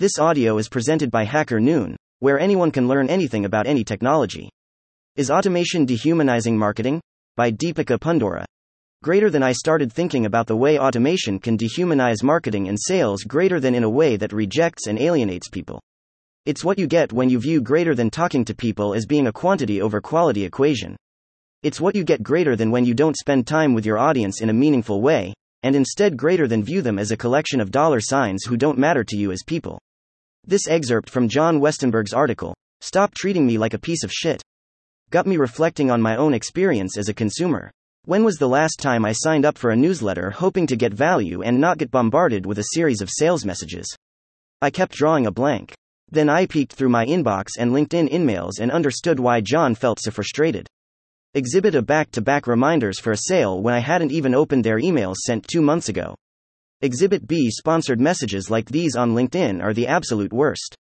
This audio is presented by HackerNoon, where anyone can learn anything about any technology. Is automation dehumanizing marketing? By Deepika Pundora. Greater than I started thinking about the way automation can dehumanize marketing and sales greater than in a way that rejects and alienates people. It's what you get when you view greater than talking to people as being a quantity over quality equation. It's what you get greater than when you don't spend time with your audience in a meaningful way, and instead greater than view them as a collection of dollar signs who don't matter to you as people. This excerpt from Jon Westenberg's article, Stop Treating Me Like a Piece of Shit, got me reflecting on my own experience as a consumer. When was the last time I signed up for a newsletter hoping to get value and not get bombarded with a series of sales messages? I kept drawing a blank. Then I peeked through my inbox and LinkedIn emails and understood why Jon felt so frustrated. Exhibit a back to back reminders for a sale when I hadn't even opened their emails sent two months ago. Exhibit B sponsored messages like these on LinkedIn are the absolute worst.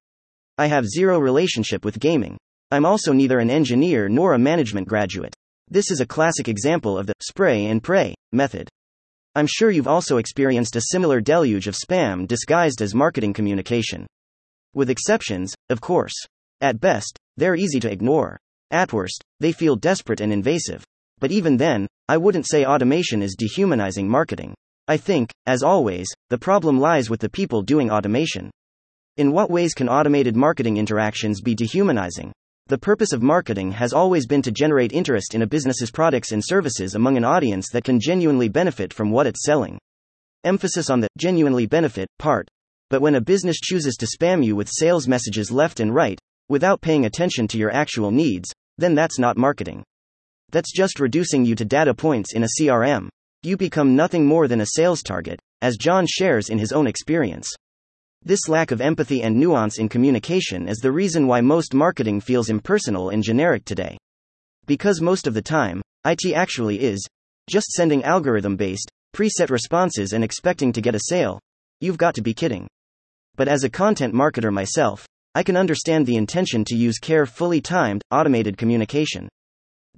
I have zero relationship with gaming. I'm also neither an engineer nor a management graduate. This is a classic example of the spray and pray method. I'm sure you've also experienced a similar deluge of spam disguised as marketing communication. With exceptions, of course. At best, they're easy to ignore. At worst, they feel desperate and invasive. But even then, I wouldn't say automation is dehumanizing marketing. I think, as always, the problem lies with the people doing automation. In what ways can automated marketing interactions be dehumanizing? The purpose of marketing has always been to generate interest in a business's products and services among an audience that can genuinely benefit from what it's selling. Emphasis on the genuinely benefit part. But when a business chooses to spam you with sales messages left and right, without paying attention to your actual needs, then that's not marketing. That's just reducing you to data points in a CRM you become nothing more than a sales target, as Jon shares in his own experience. This lack of empathy and nuance in communication is the reason why most marketing feels impersonal and generic today. Because most of the time, IT actually is just sending algorithm based, preset responses and expecting to get a sale. You've got to be kidding. But as a content marketer myself, I can understand the intention to use carefully timed, automated communication.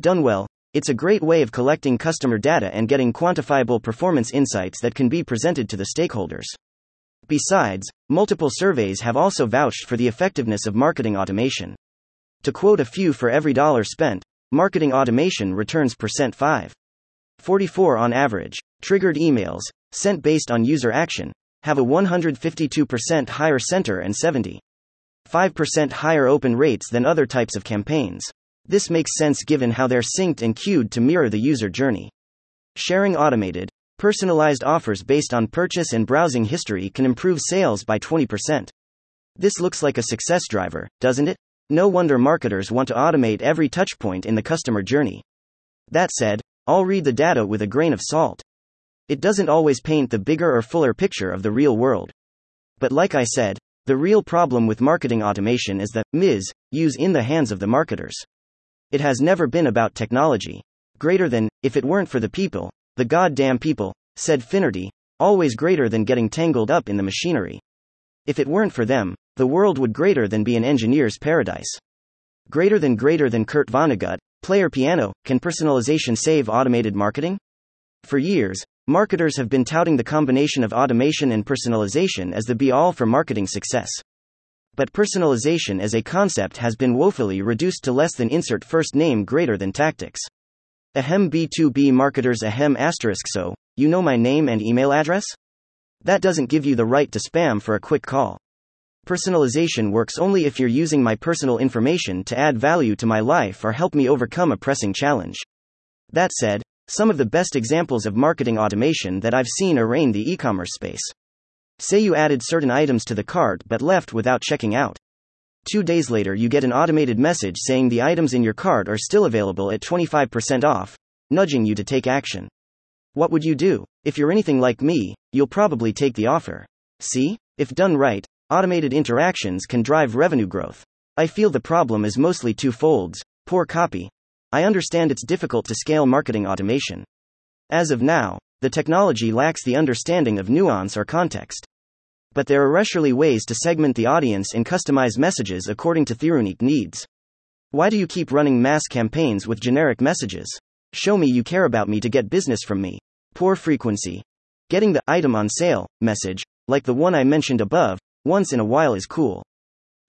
Done well, it's a great way of collecting customer data and getting quantifiable performance insights that can be presented to the stakeholders. Besides, multiple surveys have also vouched for the effectiveness of marketing automation. To quote a few for every dollar spent, marketing automation returns percent 5. 44 on average. Triggered emails, sent based on user action, have a 152% higher center and 75% higher open rates than other types of campaigns. This makes sense given how they're synced and queued to mirror the user journey. Sharing automated, personalized offers based on purchase and browsing history can improve sales by 20%. This looks like a success driver, doesn't it? No wonder marketers want to automate every touchpoint in the customer journey. That said, I'll read the data with a grain of salt. It doesn't always paint the bigger or fuller picture of the real world. But like I said, the real problem with marketing automation is the Ms. use in the hands of the marketers. It has never been about technology. Greater than, if it weren't for the people, the goddamn people, said Finnerty, always greater than getting tangled up in the machinery. If it weren't for them, the world would greater than be an engineer's paradise. Greater than greater than Kurt Vonnegut, player piano, can personalization save automated marketing? For years, marketers have been touting the combination of automation and personalization as the be all for marketing success but personalization as a concept has been woefully reduced to less than insert first name greater than tactics. Ahem B2B marketers ahem asterisk so, you know my name and email address? That doesn't give you the right to spam for a quick call. Personalization works only if you're using my personal information to add value to my life or help me overcome a pressing challenge. That said, some of the best examples of marketing automation that I've seen are in the e commerce space. Say you added certain items to the cart but left without checking out. Two days later, you get an automated message saying the items in your cart are still available at 25% off, nudging you to take action. What would you do? If you're anything like me, you'll probably take the offer. See? If done right, automated interactions can drive revenue growth. I feel the problem is mostly twofold poor copy. I understand it's difficult to scale marketing automation. As of now, the technology lacks the understanding of nuance or context. But there are surely ways to segment the audience and customize messages according to their unique needs. Why do you keep running mass campaigns with generic messages? Show me you care about me to get business from me. Poor frequency. Getting the item on sale message, like the one I mentioned above, once in a while is cool.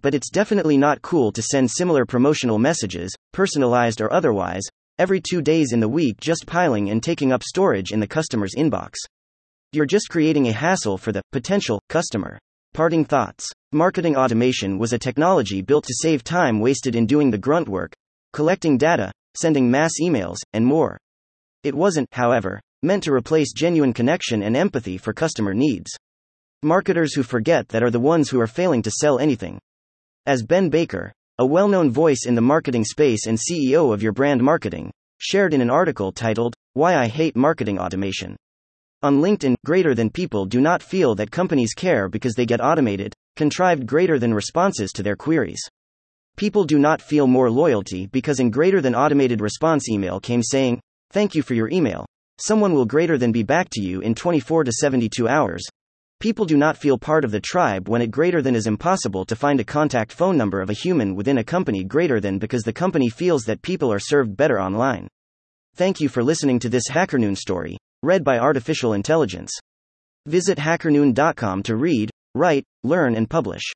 But it's definitely not cool to send similar promotional messages, personalized or otherwise, every two days in the week just piling and taking up storage in the customer's inbox. You're just creating a hassle for the potential customer. Parting thoughts Marketing automation was a technology built to save time wasted in doing the grunt work, collecting data, sending mass emails, and more. It wasn't, however, meant to replace genuine connection and empathy for customer needs. Marketers who forget that are the ones who are failing to sell anything. As Ben Baker, a well known voice in the marketing space and CEO of Your Brand Marketing, shared in an article titled, Why I Hate Marketing Automation. On LinkedIn, greater than people do not feel that companies care because they get automated, contrived greater than responses to their queries. People do not feel more loyalty because in greater than automated response email came saying, Thank you for your email. Someone will greater than be back to you in 24 to 72 hours, People do not feel part of the tribe when it greater than is impossible to find a contact phone number of a human within a company greater than because the company feels that people are served better online. Thank you for listening to this HackerNoon story, read by Artificial Intelligence. Visit hackernoon.com to read, write, learn, and publish.